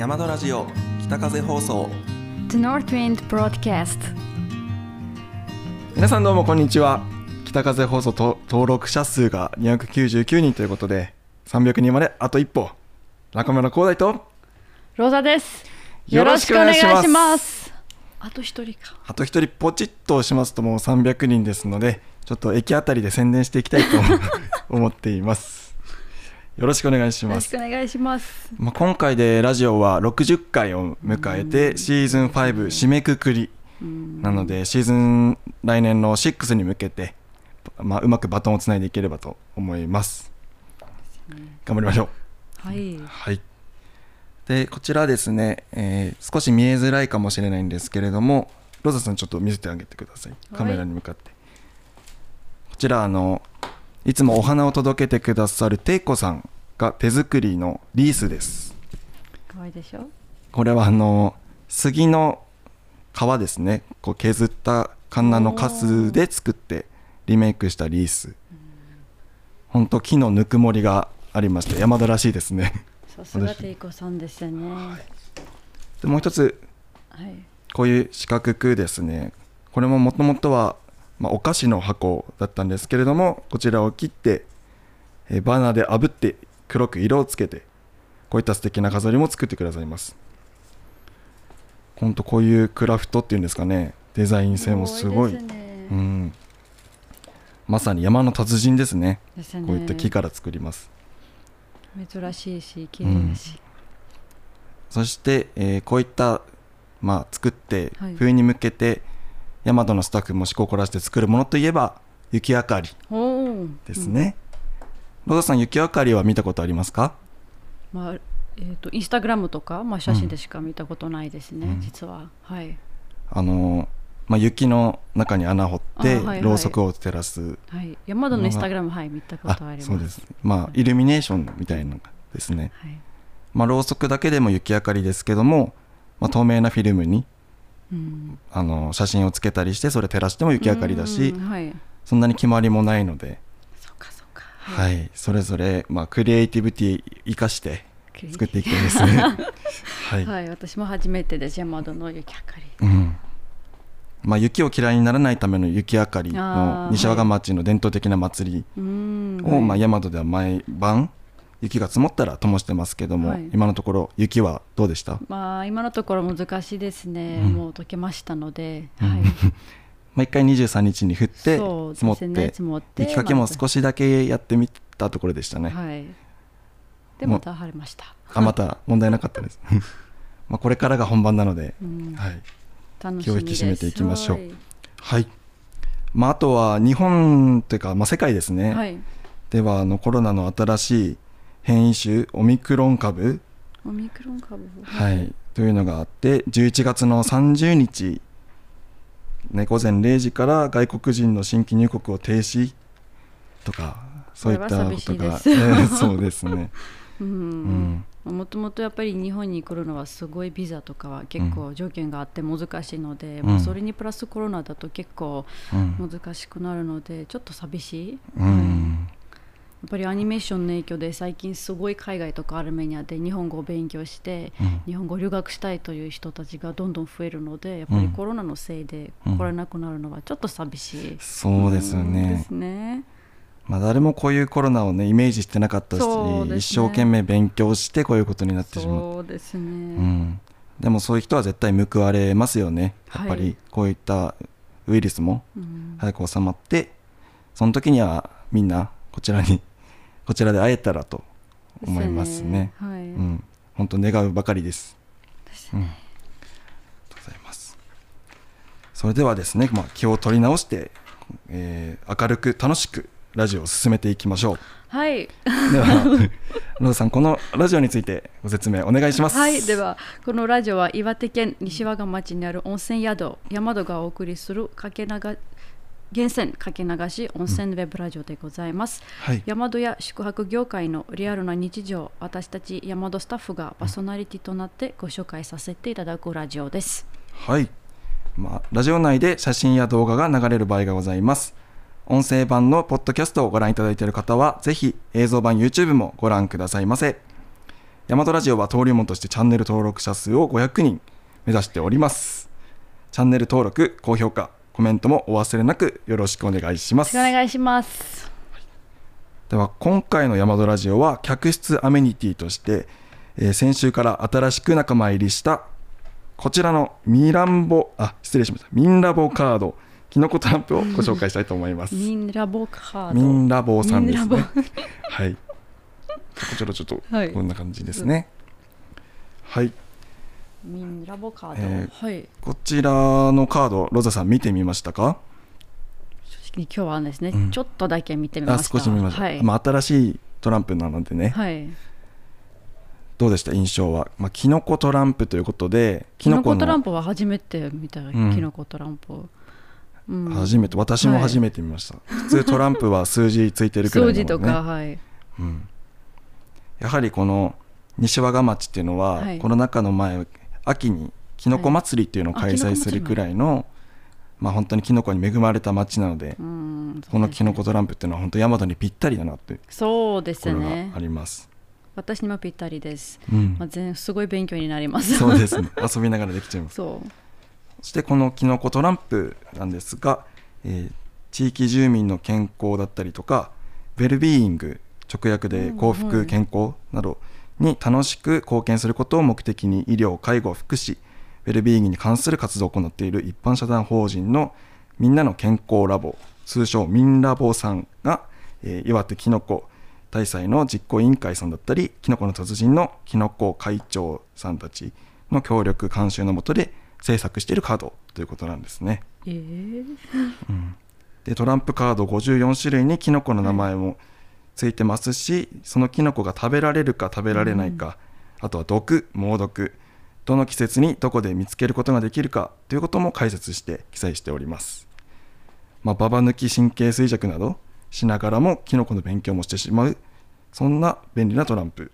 山田ラジオ北風放送。The North Wind Broadcast 皆さんどうもこんにちは。北風放送と登録者数が299人ということで300人まであと一歩。中村光大と。ローザです。よろしくお願いします。よろしくお願いします。あと一人か。あと一人ポチッと押しますともう300人ですのでちょっと駅あたりで宣伝していきたいと思 っていますよろしくお願いしよろますしくお願いします。まあ、今回でラジオは60回を迎えてシーズン5締めくくりなのでシーズン来年の6に向けて、まあ、うまくバトンをつないでいければと思います。頑張りましょう。はい。はい。でこちらですね、えー少し見えづらいかもしれないんですけれどもロザさんちょっと見せてあげてください。カメラに向かって、こちらあのいつもお花を届けてくださるテイコさんが手作りのリースです。可愛いでしょ？これはあの杉の皮ですね。こう削ったカンナのカスで作ってリメイクしたリース。ほんと木のぬくもりがありまして山田らしいですね。さすがテイコさんですよね。はでもう一つい。こういう四角くですね。これももともとは、まあ、お菓子の箱だったんですけれどもこちらを切って、えーバーナーで炙って黒く色をつけてこういった素敵な飾りも作ってくださいます。ほんとこういうクラフトっていうんですかねデザイン性もすごい。ね。うん、まさに山の達人ですね。ね。こういった木から作ります。珍しいし綺麗だし、そして、えーこういった、まあ、作ってはい。冬に向けて、ヤマトのスタッフも思考を凝らして作るものといえば雪明かりですね、ロザさん雪明かりは見たことありますか？まあえー、とインスタグラムとか、まあ、写真でしか見たことないですね、うん。実は。はい。あのーまあ、雪の中に穴掘ってあはいはい。ろうそくを照らす、はい。山田のインスタグラムはい見たことあります。そうです。まあイルミネーションみたいなのですね、はい。まあ、ろうそくだけでも雪明かりですけども、まあ、透明なフィルムにうん。あの写真をつけたりしてそれ照らしても雪明かりだしうんはい。そんなに決まりもないのではい、それぞれ、まあ、クリエイティビティ生かして作っていきたいですね。はい、はい、私も初めてです山田の雪明かり。うん。まあ、雪を嫌いにならないための雪明かりの西和賀町の伝統的な祭りを、まあ、はい。大和では毎晩雪が積もったら灯してますけども、はい。今のところ雪はどうでした、まあ今のところ難しいですね、うん。もう溶けましたので、うん。はいまあ、一回23日に降って積もってね積もって雪かけも少しだけやってみたところでしたね。はい。でまた晴れました。あまた問題なかったです。まあこれからが本番なので、うん。はい、気を引き締めていきましょう。はい。はい。まあ、あとは日本というか、まあ、世界ですね。はい。ではあのコロナの新しい変異種オミクロン株、オミクロン株？はい、というのがあって11月の30日、ね、午前0時から外国人の新規入国を停止とかそういったことが、えーそうですね。ううん。んもともとやっぱり日本に来るのはすごいビザとかは結構条件があって難しいので、うん。まあそれにプラスコロナだと結構うん。難しくなるのでちょっと寂しい、うはい。んやっぱりアニメーションの影響で最近すごい海外とかアルメニアで日本語を勉強してうん。日本語を留学したいという人たちがどんどん増えるのでやっぱりコロナのせいでうん。来れなくなるのはちょっと寂しい、そうですね。で。すね。まあ、誰もこういうコロナをねイメージしてなかったし、ね。一生懸命勉強してこういうことになってしまった。そうですね、うん、でもそういう人は絶対報われますよね。やっぱはい。りこういったウイルスもうん。早く収まってその時にはみんなこちらにこちらで会えたらと思いますね。はい、うん。本当願うばかりです。ですうん。ありがとうございます。それではですね、まあ、気を取り直して、えー明るく楽しくラジオを進めていきましょう。はい、ではローさんこのラジオについてご説明お願いします。はい、ではこのラジオは岩手県西和賀町にある温泉宿山戸がお送りするかけ流源泉かけ流し温泉ウェブラジオでございます、はい。山戸や宿泊業界のリアルな日常私たち山戸スタッフがパーソナリティとなってご紹介させていただくラジオです。はい、まあ、ラジオ内で写真や動画が流れる場合がございます。音声版のポッドキャストをご覧いただいている方はぜひ映像版 YouTube もご覧くださいませ。大和ラジオは登竜門としてチャンネル登録者数を500人目指しております。チャンネル登録高評価コメントもお忘れなくよろしくお願いしますお願いしますでは今回の大和ラジオは客室アメニティとして、えー先週から新しく仲間入りしたこちらのミランボあ失礼しましたミンラボカードキノコトランプをご紹介したいと思いますミンラボカードミンラボさんですねラ。はい。こちらちょっとはいこんな感じですね。はい。ミンラボカード、えはいこちらのカード、ロザさん見てみましたか？正直今日はですね、うんちょっとだけ見てみまあ、した少し見ました。はい、まあ新しいトランプなのでね。はい、どうでした？印象は？まあキノコトランプということで、キノコトランププは初めて見た、んキノコトランプ、うん、初めて私も初めて見ました。普通トランプは数字ついてるくらいなので、ね。掃除とか、はいうん。やはりこの西和賀町っていうのは、はいコロナ禍の前秋にきのこ祭りっていうのを開催するくらいの、まあ本当にきのこに恵まれた町なので、うんこのきのこトランプっていうのは本当大和にぴったりだなっていうそうですね。あります。私にもぴったりです、うん。まあ、全すごい勉強になります。そうですね。遊びながらできちゃいます。そう。そしてこのきのこトランプなんですが、えー地域住民の健康だったりとか、ウェルビーイング、直訳で幸福、健康などに楽しく貢献することを目的に医療、介護、福祉、ウェルビーイングに関する活動を行っている一般社団法人のみんなの健康ラボ、通称ミンラボさんが、えー岩手きのこ大祭の実行委員会さんだったり、きのこの達人のきのこ会長さんたちの協力監修のもとで制作しているカードということなんですね。えー、でトランプカード54種類にキノコの名前もついてますし、そのキノコが食べられるか食べられないか、あとは毒猛毒どの季節にどこで見つけることができるかということも解説して記載しております。まあ、ババ抜き神経衰弱などしながらもキノコの勉強もしてしまうそんな便利なトランプ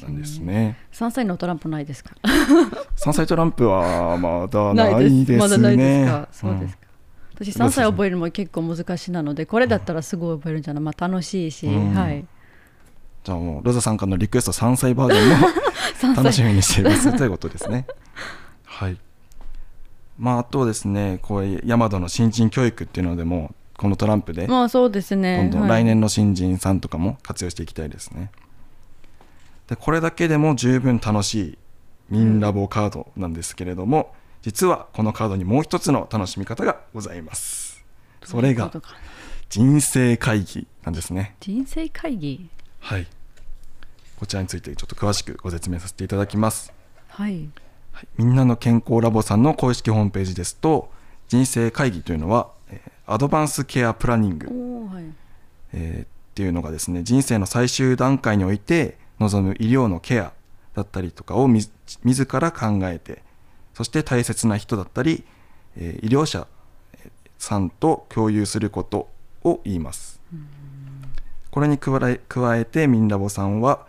なんですね。3歳のトランプないですか？山菜トランプはまだないですね。まだないですか？そうですんか、私3歳覚えるのも結構難しいなのでこれだったらすぐ覚えるんじゃない、まあ、楽しいし、うん。はい。じゃあもうロザさんからのリクエスト3歳バージョンも 3楽し歳みにしていますということですね。はい。まああとですね、こういう山戸の新人教育っていうのでもこのトランプでまあそうですね。どんどんはい。来年の新人さんとかも活用していきたいですね。でこれだけでも十分楽しいミンラボカードなんですけれども、実はこのカードにもう一つの楽しみ方がございます。それが人生会議なんですね。人生会議？はい。こちらについてちょっと詳しくご説明させていただきます。はいはい、みんなの健康ラボさんの公式ホームページですと人生会議というのは、えーアドバンスケアプランニング、はいえーっていうのがですね人生の最終段階において望む医療のケアだったりとかをみず自ら考えてそして大切な人だったり、えー医療者さんと共有することを言います。これに加え加えてミンラボさんは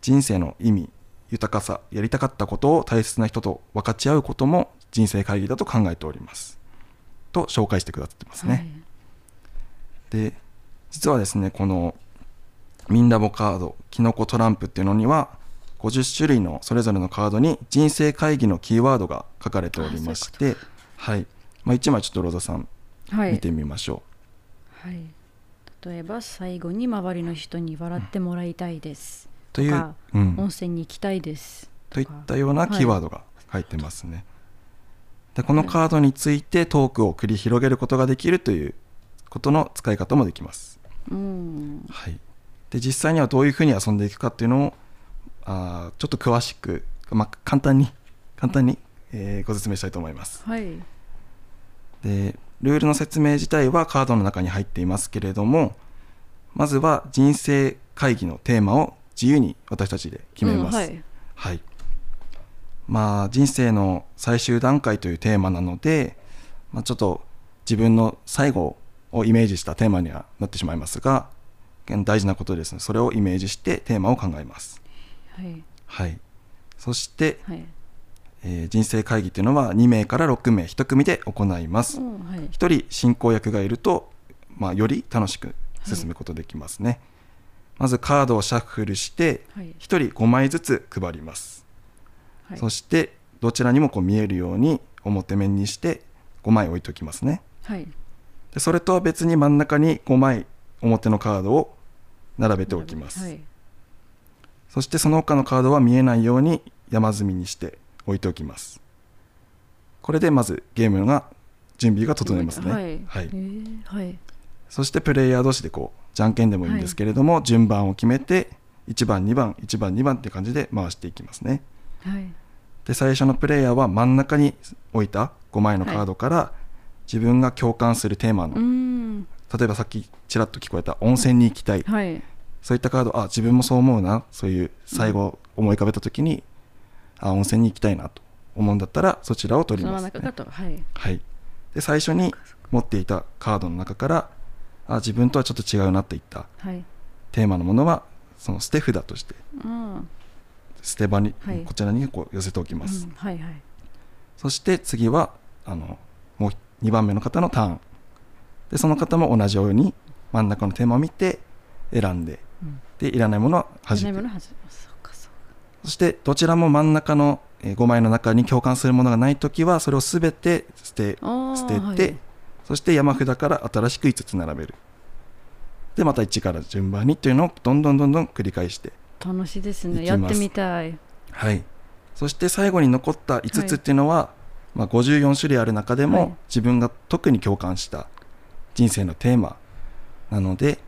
人生の意味豊かさやりたかったことを大切な人と分かち合うことも人生会議だと考えておりますと紹介してくださってますね、で実はですねこのミンラボカードキノコトランプっていうのには50種類のそれぞれのカードに人生会議のキーワードが書かれておりましてはい、まあ、1枚ちょっとロザさんはい。見てみましょはい、例えば最後に周りの人に笑ってもらいたいです、う、といううん、温泉に行きたいです。といったようなキーワードが書いてますね。でこのカードについてトークを繰り広げることができるということの使い方もできます。うん。はい、で実際にはどういうふうに遊んでいくかっていうのをあーちょっと詳しく、まあ、簡単に簡単に、えーご説明したいと思います。はいでルールの説明自体はカードの中に入っていますけれどもまずは人生会議のテーマを自由に私たちで決めます。うんはいはい。まあ人生の最終段階というテーマなので、まあ、ちょっと自分の最後をイメージしたテーマにはなってしまいますが大事なことですねそれをイメージしてテーマを考えます。はい。はい。そして、はい。えー人生会議というのは2名から6名1組で行います。うんはい。1人進行役がいると、まあ、より楽しく進むことできますね。まずカードをシャッフルしてはい。1人5枚ずつ配ります、はい。そしてどちらにもこう見えるように表面にして5枚置いておきますね。はい。でそれとは別に真ん中に5枚表のカードを並べておきます、はいそしてその他のカードは見えないように山積みにして置いておきます。これでまずゲームが準備が整いますね、はい。はい。へーはい。そしてプレイヤー同士でこうじゃんけんでもいいんですけれども、順番を決めて1番2番1番2番って感じで回していきますね。はい。で最初のプレイヤーは真ん中に置いた5枚のカードから、自分が共感するテーマの、例えばさっきちらっと聞こえた温泉に行きたい、はいそういったカードあ自分もそう思うなそういう最後思い浮かべた時に、あ温泉に行きたいなと思うんだったらそちらを取ります、ね。中かとはい。はい、で最初に持っていたカードの中からあ自分とはちょっと違うなっていったはい。テーマのものはその捨て札としてうん。捨て場に、はい。こちらにこう寄せておきます、うんはいはい。そして次はあのもう2番目の方のターン。でその方も同じように真ん中のテーマを見て選んでうんでいらないものは弾く初めのはずそしてどちらも真ん中の5枚の中に共感するものがないときはそれをすべて捨て捨てて、はい。そして山札から新しく5つ並べる。でまた1から順番にっていうのをどんどんどんどん繰り返して楽しいですね。やってみたい。はい。そして最後に残った5つっていうのは、まあ、54種類ある中でも、はい。自分が特に共感した人生のテーマなので、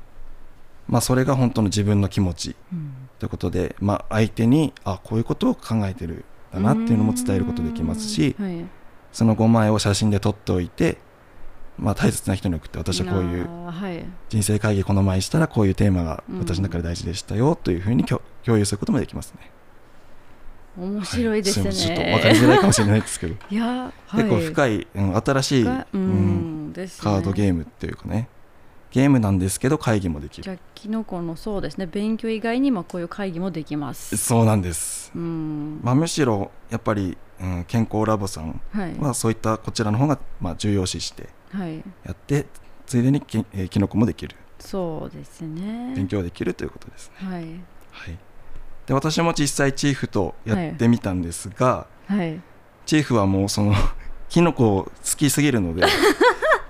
まあ、それが本当の自分の気持ちうん。ということで、まあ、相手にあこういうことを考えてるんだなっていうのも伝えることできますしはい。その5枚を写真で撮っておいて、まあ、大切な人に送って私はこういう人生会議この前したらこういうテーマがうん。私の中で大事でしたよというふうに共共有することもできますね。面白いですね、はちょっと分かりづらいかもしれないですけど、いや、はい、結構深い、うん新しい、深ううんカードゲームっていうかねゲームなんですけど会議もできる。じゃあキノコのそうですね。勉強以外にもこういう会議もできます。そうなんです、うん。まあ、むしろやっぱり、うん、健康ラボさんはい。はそういったこちらの方が、まあ、重要視してはい。やってついでにき、えーキノコもできる。そうですね。勉強できるということですね、はい。はい、で私も実際チーフとやってみたんですが、はい。チーフはもうその キノコ好きすぎるので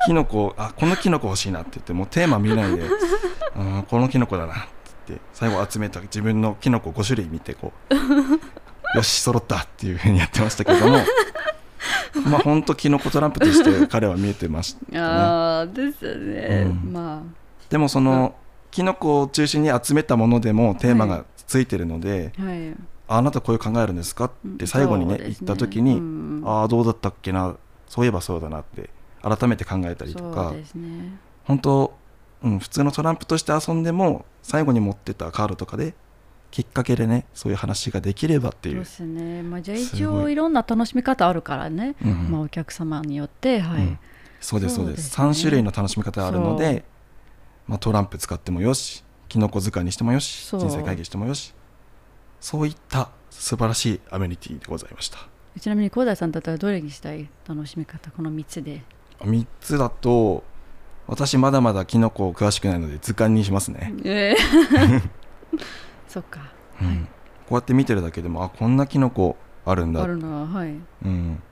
キノコあこのキノコ欲しいなって言ってもうテーマ見ないで うんこのキノコだなって言って最後集めた自分のキノコ5種類見てこう よし揃ったっていうふうにやってましたけども まあ本当キノコトランプとして彼は見えてましたね。ああですよね、うん。までもそのキノコを中心に集めたものでもテーマがついてるので、あはい。ああなたこういう考えあるんですか？って最後にね言った時に、うん。ああどうだったっけな？そういえばそうだなって改めて考えたりとか。ね。本当、うん、普通のトランプとして遊んでも最後に持ってたカードとかできっかけでねそういう話ができればっていう。そうで、すね。まあじゃあ一応いろんな楽しみ方あるからね、うんまあお客様によってはい、うん。そうですそうです。そうですね。3種類の楽しみ方があるので、まあ、トランプ使ってもよしキノコ図鑑にしてもよし人生会議してもよしそういった素晴らしいアメニティでございました。ちなみに広大さんだったらどれにしたい楽しみ方この3つで？3つだと私まだまだキノコ詳しくないので図鑑にしますね、ええ。そっか、うん。はい。こうやって見てるだけでもあこんなキノコあるんだ。あるのははい。うん、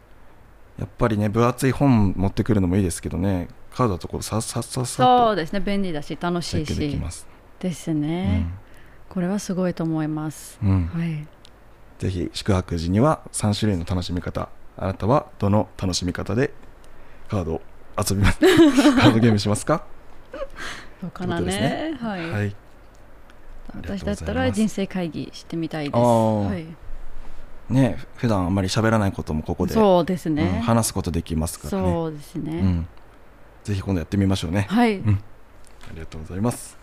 やっぱりね分厚い本持ってくるのもいいですけどね。カードだとこうさっさっさっさそうですね。便利だし楽しいし。できます、ですね、これはすごいと思います、うん。うんはい。ぜひ宿泊時には3種類の楽しみ方あなたはどの楽しみ方でカードを遊びます カードゲームしますか？どうかなということですね。はい、はい。私だったら人生会議してみたいです。はい、ね普段あんまり喋らないこともここで、そうですうんね、話すことできますからね。そうですね、うん、ぜひ今度やってみましょうね。はい、ん。ありがとうございます。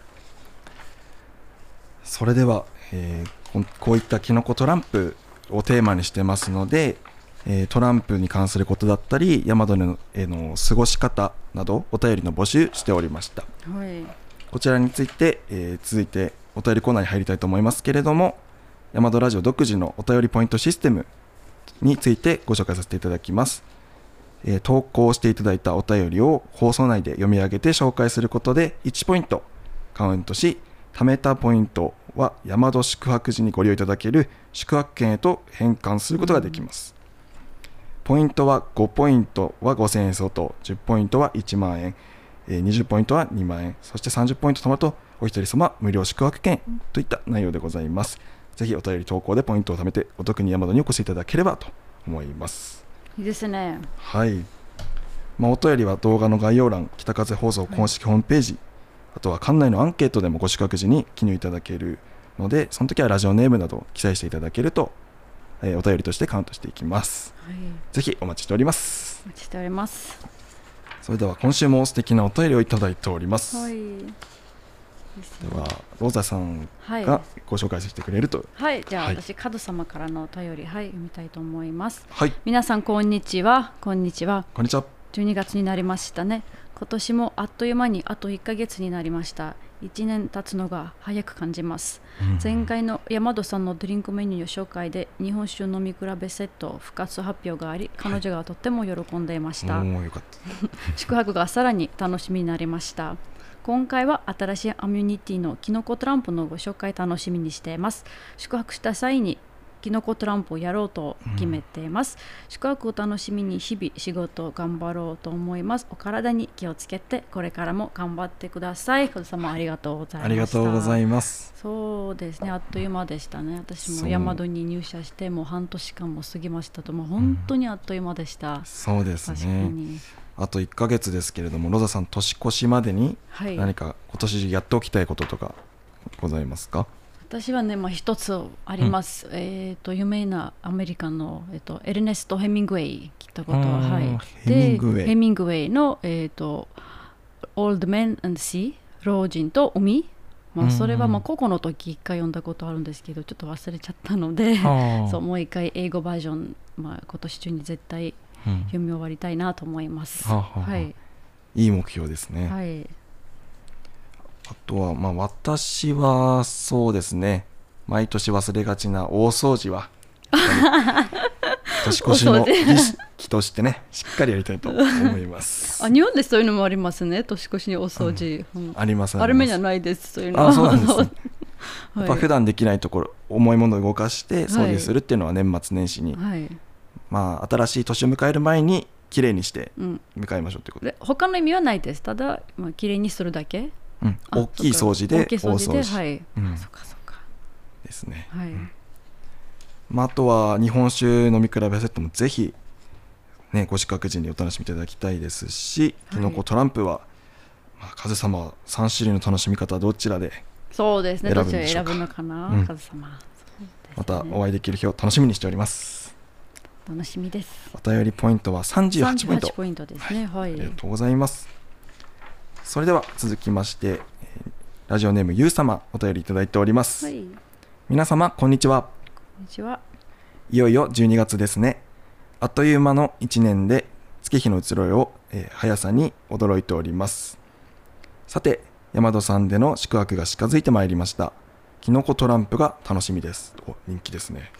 それでは、えーこういったキノコトランプをテーマにしてますので、えートランプに関することだったり、ヤマドのへの過ごし方などお便りの募集しておりました。はいこちらについて、えー続いてお便りコーナーに入りたいと思いますけれども、ヤマドラジオ独自のお便りポイントシステムについてご紹介させていただきます。えー投稿していただいたお便りを放送内で読み上げて紹介することで1ポイントカウントし、貯めたポイントは山戸宿泊時にご利用いただける宿泊券へと変換することができます、ポイントは5ポイントは5000円相当10ポイントは1万円えー20ポイントは2万円そして30ポイント貯まるとお一人様無料宿泊券といった内容でございます。ぜひお便り投稿でポイントを貯めてお得に山戸にお越しいただければと思います。いいですね。はい、まあ、お便りは動画の概要欄北風放送公式ホームページ、あとは館内のアンケートでもご宿泊時に記入いただけるのでその時はラジオネームなどを記載していただけると、えーお便りとしてカウントしていきますはい。ぜひお待ちしておりますお待ちしております。それでは今週も素敵なお便りをいただいております、はい。ではローザさんはい。がご紹介してくれるとはい、じゃあ、はい私、カド様からのお便り、はい、読みたいと思います。はい皆さん、こんにちは。こんにちは。こんにちは12月になりましたね。今年もあっという間にあと1ヶ月になりました。1年経つのが早く感じます。前回の山戸さんのドリンクメニューの紹介で日本酒飲み比べセット復活発表があり彼女がとっても喜んでいました、おーよかった。宿泊がさらに楽しみになりました。今回は新しいアミュニティのキノコトランプのご紹介楽しみにしています。宿泊した際にキノコトランプをやろうと決めています、宿泊を楽しみに日々仕事を頑張ろうと思います。お体に気をつけてこれからも頑張ってください。小田様ありがとうございました。ありがとうございます。そうですね。あっという間でしたね。私も山戸に入社してもう半年間も過ぎましたともう本当にあっという間でした、そうですね。に。あと1ヶ月ですけれどもロザさん年越しまでにはい。何か今年やっておきたいこととかございますか、私はね、まあ、一つあります、えっ、と有名なアメリカの、えっとエルネスト・ヘミングウェイ聞いたことあーはい。ヘミングウェイでヘミングウェイのえっ、と Old Men and Sea 老人と海。まあ、それはまあ高校の時一回読んだことあるんですけどちょっと忘れちゃったので そうもう一回英語バージョン、まあ、今年中に絶対うん。読み終わりたいなと思います。はあはあはあ。はい、いい目標ですね、はい、あとはまあ私はそうですね。毎年忘れがちな大掃除は 年越しの儀式としてねしっかりやりたいと思います。あ日本でそういうのもありますね。年越しにお掃除、うん。ありますあるめじゃいないですそういうの。あそうなんです、ね、はい。やっぱ普段できないところ重いものを動かして掃除するっていうのは年末年始に、はい。まあ新しい年を迎える前にきれいにしてうん、迎えましょうということ。で、で他の意味はないです。ただ、まあ綺麗にするだけうん、あ大きい掃除で大掃除はい、うん。あそっかそっか。ですね、はい、まあ、あとは日本酒飲み比べセットもぜひ、ね、ご宿泊時にお楽しみいただきたいですし、きのこトランプは、まあ、風様は3種類の楽しみ方はどちらでそうですね。選どちらぶのかな、うん。カズ様。ねまたお会いできる日を楽しみにしております。楽しみです。お便りポイントは38ポイント。38ポイントですね。はい、ありがとうございますそれでは続きまして、えーラジオネームゆう様お便りいただいております、はい、こ皆様こんにちはんにちはいよいよ12月ですね。あっという間の1年で月日の移ろいを、えー速さに驚いております。さて、山戸さんでの宿泊が近づいてまいりました。キノコトランプが楽しみです。お人気ですね。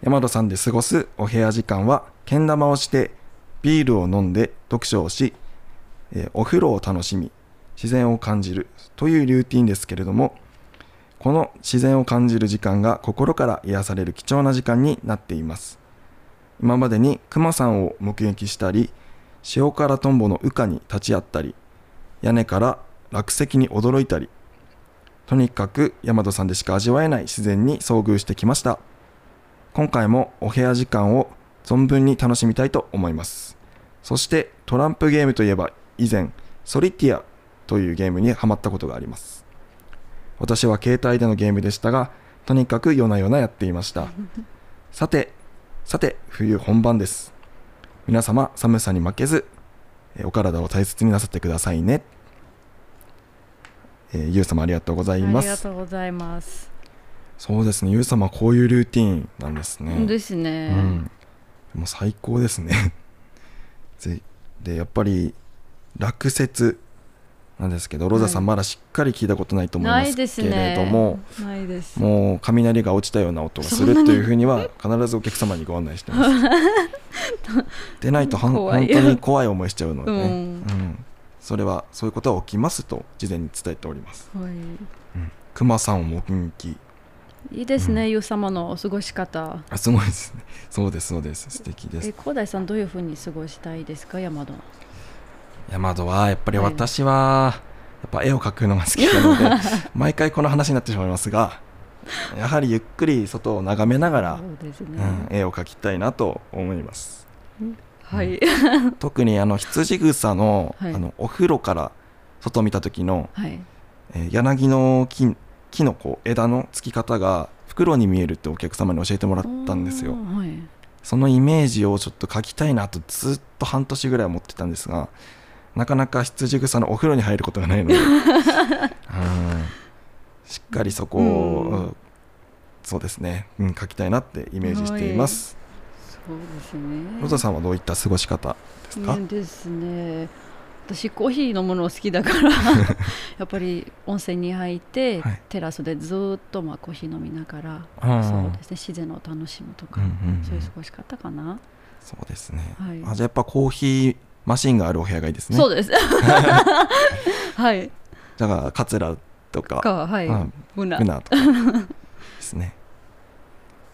山戸さんで過ごすお部屋時間は、けん玉をして、ビールを飲んで読書をし、えお風呂を楽しみ、自然を感じるというルーティンですけれども、この自然を感じる時間が心から癒される貴重な時間になっています。今までに熊さんを目撃したり塩辛トンボの羽化に立ち会ったり屋根から落石に驚いたりとにかく大和さんでしか味わえない自然に遭遇してきました。今回もお部屋時間を存分に楽しみたいと思います。そしてトランプゲームといえば以前ソリティアというゲームにハマったことがあります。私は携帯でのゲームでしたがとにかく夜な夜なやっていました。さてさて冬本番です。皆様寒さに負けずえーお体を大切になさってくださいね、えーゆう様ありがとうございまありがすとうございます、そうですね。ゆう様こういうルーティーンなんですね。ですね、うん、もう最高ですね。ぜでやっぱり落雪なんですけどロザさんはいまだしっかり聞いたことないと思いますけれども、ないです。もう雷が落ちたような音がするというふうには必ずお客様にご案内してます。でないとはん本当に怖い思いしちゃうので、ね。うん。うん。それはそういうことは起きますと事前に伝えております、はい。うん、熊さんを目撃。いいですね、ゆう様のお過ごし方。あすごいですね。そうですそうです。素敵です。え広大さんどういうふうに過ごしたいですか山戸山戸はやっぱりはい。私はやっぱ絵を描くのが好きなので 毎回この話になってしまいますがやはりゆっくり外を眺めながら、そうん、絵を描きたいなと思います。はい、特にあの羊草の,、はい。あのお風呂から外を見た時の、はい。えー柳の木木のこう枝の付き方が袋に見えるってお客様に教えてもらったんですよ。そのイメージをちょっと描きたいなとずっと半年ぐらい思ってたんですがなかなか羊草のお風呂に入ることがないので。う んしっかりそこを、うん。うんそうですね、うん、描きたいなってイメージしています、そうですね。ロザさんはどういった過ごし方ですか、うんですね。私コーヒー飲むの好きだから やっぱり温泉に入って、はい。テラスでずーっとまあコーヒー飲みながら、うん。そうですね。自然を楽しむとか、うんうんうん。そういう過ごし方かな、そうですね、はい。あじゃあやっぱコーヒーマシンがあるお部屋がいいですね。そうです。はい。だからカツラとかかはい。うんブナ。とかですね。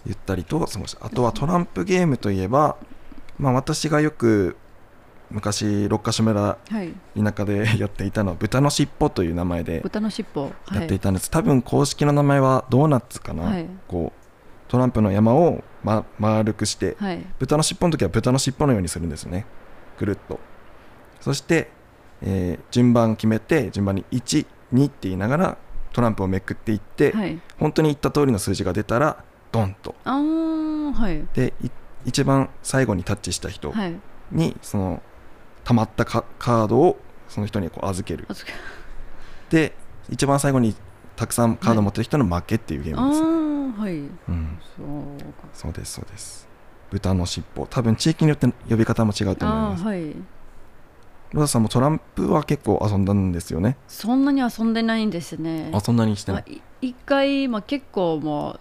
ゆったりと過ごしたあとはトランプゲームといえば、まあ、私がよく昔六ヶ所村はい。田舎で やっていたのは豚の尻尾という名前で豚の尻尾。やっていたんです、多分公式の名前はドーナツかな、はい。こうトランプの山を、ま、丸くしてはい、はい、豚の尻尾の時は豚の尻尾のようにするんですよねぐるっと。そして、えー順番決めて順番に12って言いながらトランプをめくっていって、はい、本当に言った通りの数字が出たらドンと。あーはい。でい一番最後にタッチした人はい。にその溜まったカカードをその人にこう預ける。で一番最後にたくさんカードを持ってる人の負けっていうゲーあムです、ーはい。うん、そうか。そうですそうです豚の尻尾。多分地域によって呼び方も違うと思います。はい。ロザさんもトランプは結構遊んだんですよね。そんなに遊んでないんですね。あそんなにしてない一回、まあ、結構もう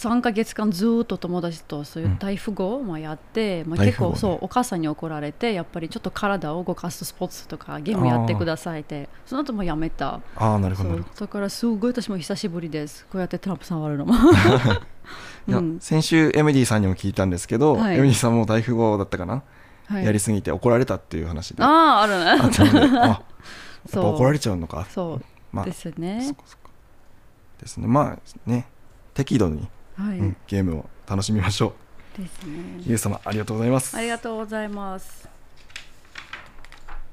3か月間ずーっと友達とそういう大富豪をまあやって、まあ、結構そうお母さんに怒られてやっぱりちょっと体を動かすスポーツとかゲームやってくださいって。その後もうやめた。ああなるほそどだからすごい私も久しぶりです。こうやってトランプ触るのも、ど いや、うん。先週エミディさんにも聞いたんですけど、はい。エミディさんも大富豪だったかな、はい、やりすぎて怒られたっていう話で。あああるね。あ ったのであ怒られちゃうのか。そうまあですそねですね。まあね。適度に、はい、うんゲームを楽しみましょですね。うゆう様ありがとうございます。ありがとうございます。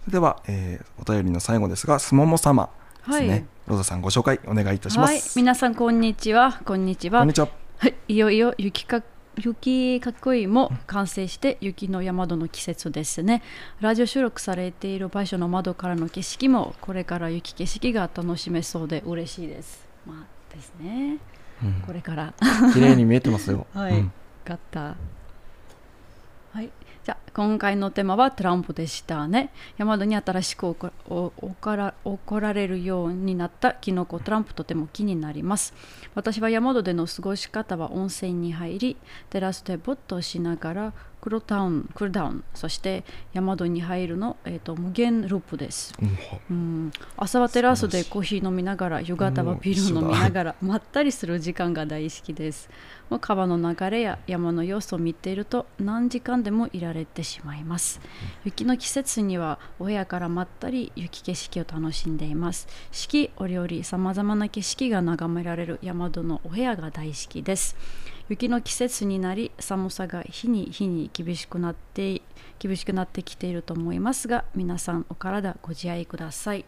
それでは、えーお便りの最後ですがすもも様ですね、はい。ロザさんご紹介お願いいたします、はい。皆さんこんにちは。こんにちは。こんにちは。はい、いよいよ雪か雪かっこいいも完成して雪の山戸の季節ですね。ラジオ収録されている場所の窓からの景色もこれから雪景色が楽しめそうで嬉しいです。まあですね。うんこれから。綺麗に見えてますよ。はい。うん。ガッタはい。じゃあ今回のテーマはトランプでしたね。山戸に新しく怒られるようになったキノコトランプとても気になります。私は山戸での過ごし方は温泉に入りテラスでぼっとしながらクロタウンクルダウンそして山戸に入るの、えー、と無限ループです。うん。うん。朝はテラスでコーヒー飲みながら夕方はビール飲みながらまったりする時間が大好きです。川の流れや山の様子を見ていると何時間でもいられてしまいます。雪の季節にはお部屋からまったり雪景色を楽しんでいます。四季折々さまざまな景色が眺められる山戸のお部屋が大好きです。雪の季節になり寒さが日に日に厳しくなって厳しくなってきていると思いますが皆さんお体ご自愛ください。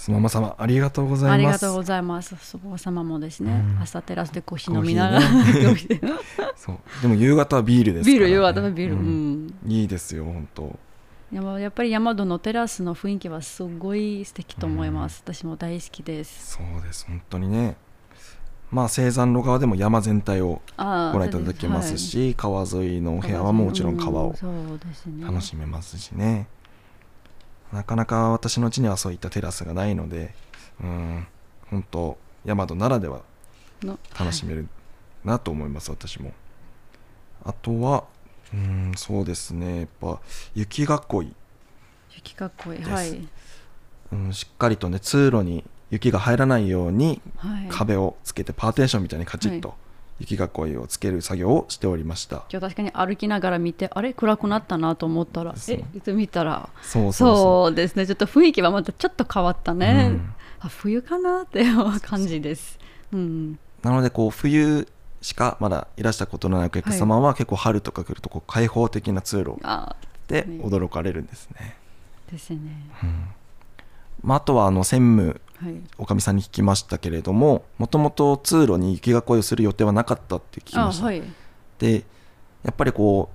すまま様ありがとうござあいます。りがとうございます。祖母様もですね、うん。朝テラスでコーヒー飲みながら、コ そう。でも夕方はビールですね、ビール夕方はビール、ううん。んいいですよ本当。やっぱやっぱり山戸のテラスの雰囲気はすごい素敵と思います、私も大好きです。そうです本当にね。まあ青山路側でも山全体をご覧いただけますし、川沿いのお部屋はもちろん川を楽しめますしね、なかなか私の家にはそういったテラスがないのでうん本当山戸ならではの楽しめるなと思います、私も。あとはうんそうですねやっぱ雪囲い。雪かっこいはい。うん、しっかりとね通路に雪が入らないようにはい。壁をつけてパーテーションみたいにカチッはと雪囲いをつける作業をしておりました、今日確かに歩きながら見てあれ暗くなったなと思ったらえいつ見たら？そうですね。ちょっと雰囲気はまたちょっと変わったう、ね、うん。あ冬かなってい う感じです。うん。なのでこう冬しかまだいらしたことのないお客様は結構春とか来るとこう開放的な通路あでね。驚かれるんですね、ですね。まあ、あとはあの専務はいおかみさんに聞きましたけれどももともと通路に雪囲いをする予定はなかったって聞きました、あはい。でやっぱりこ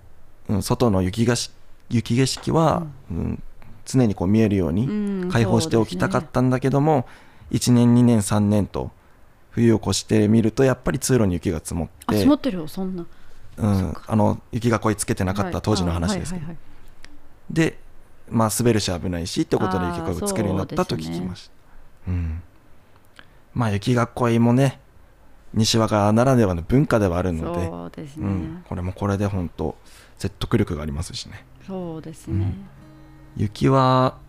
う、うん、外の雪がし雪景色は、うん。常にこう見えるようにうん開放しておきたかったんだけども、1年2年3年と冬を越してみるとやっぱり通路に雪が積もってあ積もってるよそんな。うん、あの雪囲いつけてなかった当時の話ですけど、はいあはいはいはい。で、まあ、滑るし危ないしってことで雪囲いをつけるようになったと聞きました、うん、まあ雪囲いもね西和賀ならではの文化ではあるのでそうですね、うん、これもこれで本当説得力がありますしね。そうですね、雪は、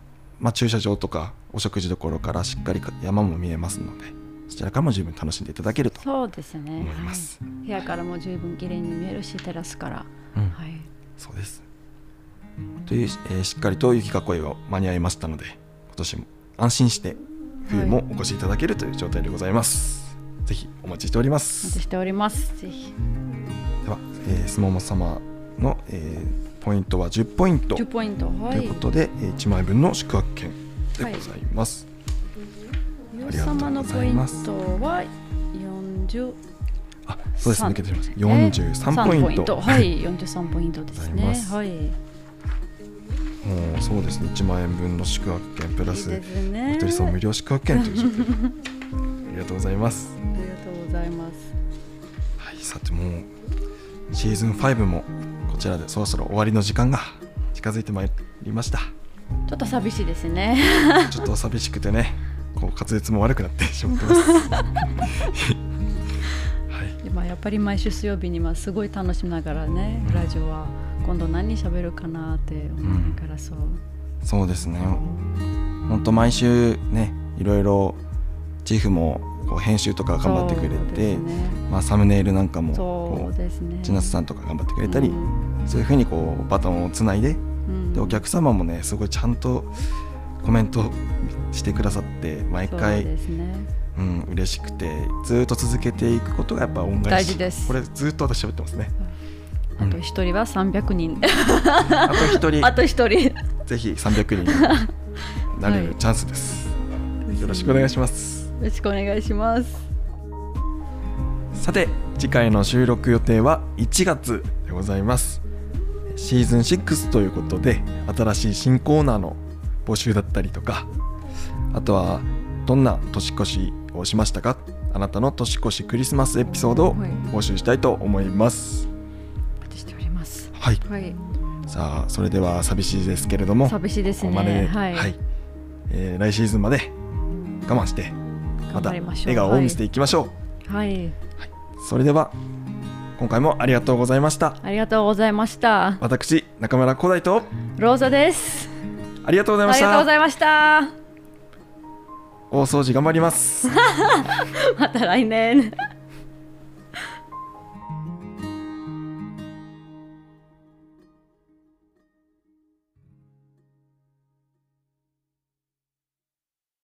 まあ、駐車場とかお食事処からしっかり山も見えますのでそちらからも十分楽しんでいただけるとそうですね。思います、はい。部屋からも十分綺麗に見えるしテラスから、うん。はい。そうです。という、えーしっかりと雪囲いが間に合いましたので今年も安心して冬もお越しいただけるという状態でございます、ぜひお待ちしておりまお待すちしております。ぜひ。では、えー、スモモ様の、えーポイントは10ポイント。10ポイント。はい。ということで、えー1枚分の宿泊券でございます、皆ありがとうござい様のポイントは40あそうです。三抜けてしまいました。43ポイント、はい。43ポイントですね。はいいいもうそうですね。1万円分の宿泊券プラスお一人様無料宿泊券という状態で。ありがとうございます。ありがとうございます。はい。さてもうシーズン5もこちらでそろそろ終わりの時間が近づいてまいりました。ちょっと寂しいですね。ちょっと寂しくてねこう滑舌も悪くなってしまってます。はい。今やっぱり毎週水曜日にはすごい楽しみながらね、うんラジオは今度何喋るかなって思いながらそう、そうですね。本当毎週ねいろいろチーフもこう編集とか頑張ってくれて、すね。まあ、サムネイルなんかもそこう千夏さんとか頑張ってくれたり、うん。そういうふうにこうバトンをつないでうん。でお客様もねすごいちゃんとコメントしてくださって毎回ですね。うん嬉しくてずっと続けていくことがやっぱ恩返し。大事です。これずっと私喋ってますねあと一人は300人、あと一人。あと一人。ぜひ300人になれるチャンスです、よろしくお願いします。よろしくお願いします。さて次回の収録予定は1月でございます。シーズン6ということで新しい新コーナーの募集だったりとかあとはどんな年越しをしましたかあなたの年越しクリスマスエピソードをはい。募集したいと思いますはい。はい。さあそれでは寂しいですけれども寂しいですここまででねはい、はい。えー来シーズンまで我慢してまた笑顔を見せていきましょう、はい、それでは今回もありがとうございました。ありがとうございました。私中村光大とローザです。ありがとうございましありがとうごたざいました。大掃除頑張ります。また来年